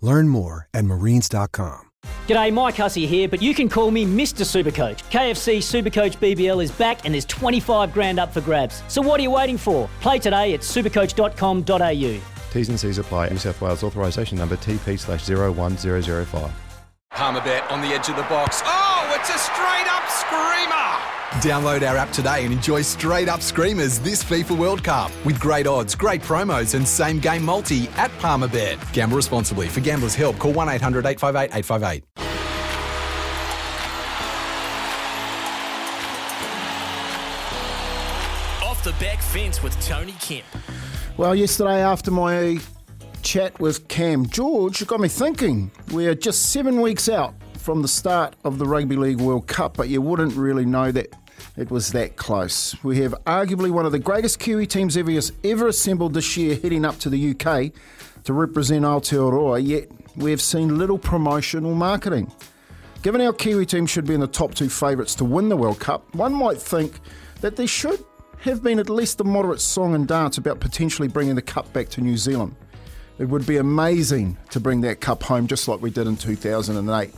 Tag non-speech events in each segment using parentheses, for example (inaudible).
Learn more at marines.com. G'day, Mike Hussey here, but you can call me Mr. Supercoach. KFC Supercoach BBL is back and there's 25 grand up for grabs. So what are you waiting for? Play today at supercoach.com.au. T's and C's apply. New South Wales authorisation number TP slash 01005. Palmerbet on the edge of the box. Oh, it's a straight up screamer! Download our app today and enjoy straight up screamers this FIFA World Cup with great odds, great promos, and same game multi at Palmerbet. Gamble responsibly. For gamblers' help, call 1 800 858 858. Off the back fence with Tony Kemp. Well, yesterday after my chat with Cam George, it got me thinking. We're just seven weeks out from the start of the Rugby League World Cup, but you wouldn't really know that it was that close. We have arguably one of the greatest Kiwi teams ever, ever assembled this year heading up to the UK to represent Aotearoa, yet we have seen little promotional marketing. Given our Kiwi team should be in the top two favourites to win the World Cup, one might think that there should have been at least a moderate song and dance about potentially bringing the Cup back to New Zealand. It would be amazing to bring that Cup home just like we did in 2008.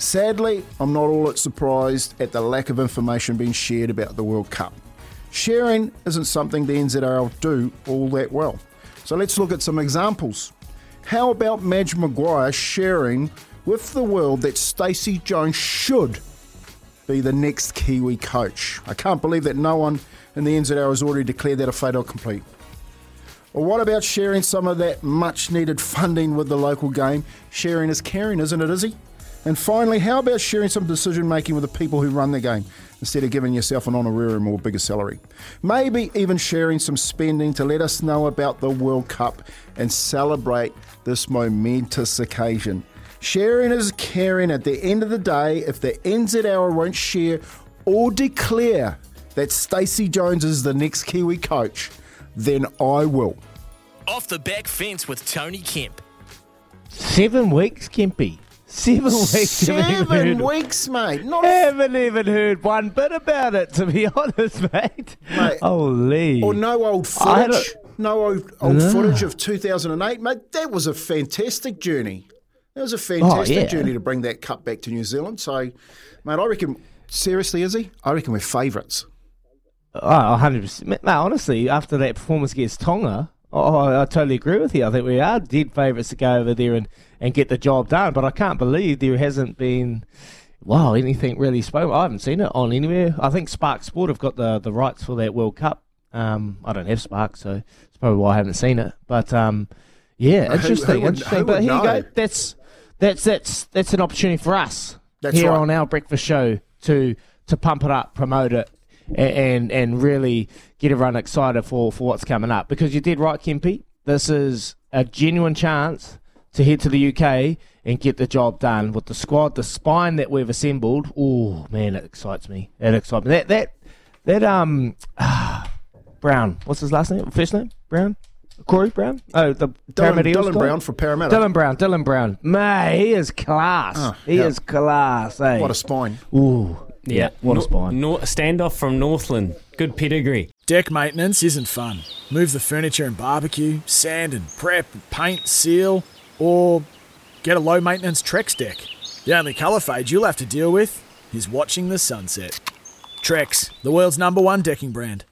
Sadly, I'm not all that surprised at the lack of information being shared about the World Cup. Sharing isn't something the NZRL do all that well. So let's look at some examples. How about Madge Maguire sharing with the world that Stacey Jones should be the next Kiwi coach? I can't believe that no one in the NZRL has already declared that a fait complete. Or what about sharing some of that much needed funding with the local game? Sharing is caring, isn't it, Izzy? And finally, how about sharing some decision making with the people who run the game instead of giving yourself an honorarium or bigger salary? Maybe even sharing some spending to let us know about the World Cup and celebrate this momentous occasion. Sharing is caring at the end of the day. If the NZR won't share or declare that Stacey Jones is the next Kiwi coach, then I will. Off the back fence with Tony Kemp. Seven weeks, Kempy. Seven weeks. Seven weeks, mate. Not haven't even heard one bit about it, to be (laughs) honest, mate. mate Holy. Or no old footage. No old, old no. footage of 2008, mate. That was a fantastic journey. It was a fantastic oh, yeah. journey to bring that cup back to New Zealand. So, mate, I reckon, seriously, is he? I reckon we're favourites. Ah, oh, 100%. Mate, honestly, after that performance against Tonga, oh, I totally agree with you. I think we are dead favourites to go over there and – and get the job done. But I can't believe there hasn't been, wow, anything really spoken. I haven't seen it on anywhere. I think Spark Sport have got the, the rights for that World Cup. Um, I don't have Spark, so it's probably why I haven't seen it. But um, yeah, interesting, who, who would, interesting. but here know? you go. That's that's that's that's an opportunity for us that's here right. on our breakfast show to to pump it up, promote it, and and really get everyone excited for, for what's coming up. Because you did right, Kempy. This is a genuine chance to head to the UK and get the job done with the squad, the spine that we've assembled. Oh man, it excites me. It excites me. That that that um ah, (sighs) Brown. What's his last name? First name? Brown. Corey Brown? Oh, the Dylan, Dylan Brown for Parramatta. Dylan Brown. Dylan Brown. Mate, he is class. Oh, he yeah. is class. Eh? What a spine. Ooh. Yeah, what no, a spine. No, standoff from Northland. Good pedigree. Deck maintenance isn't fun. Move the furniture and barbecue, sand and prep, paint, seal. Or get a low maintenance Trex deck. The only colour fade you'll have to deal with is watching the sunset. Trex, the world's number one decking brand.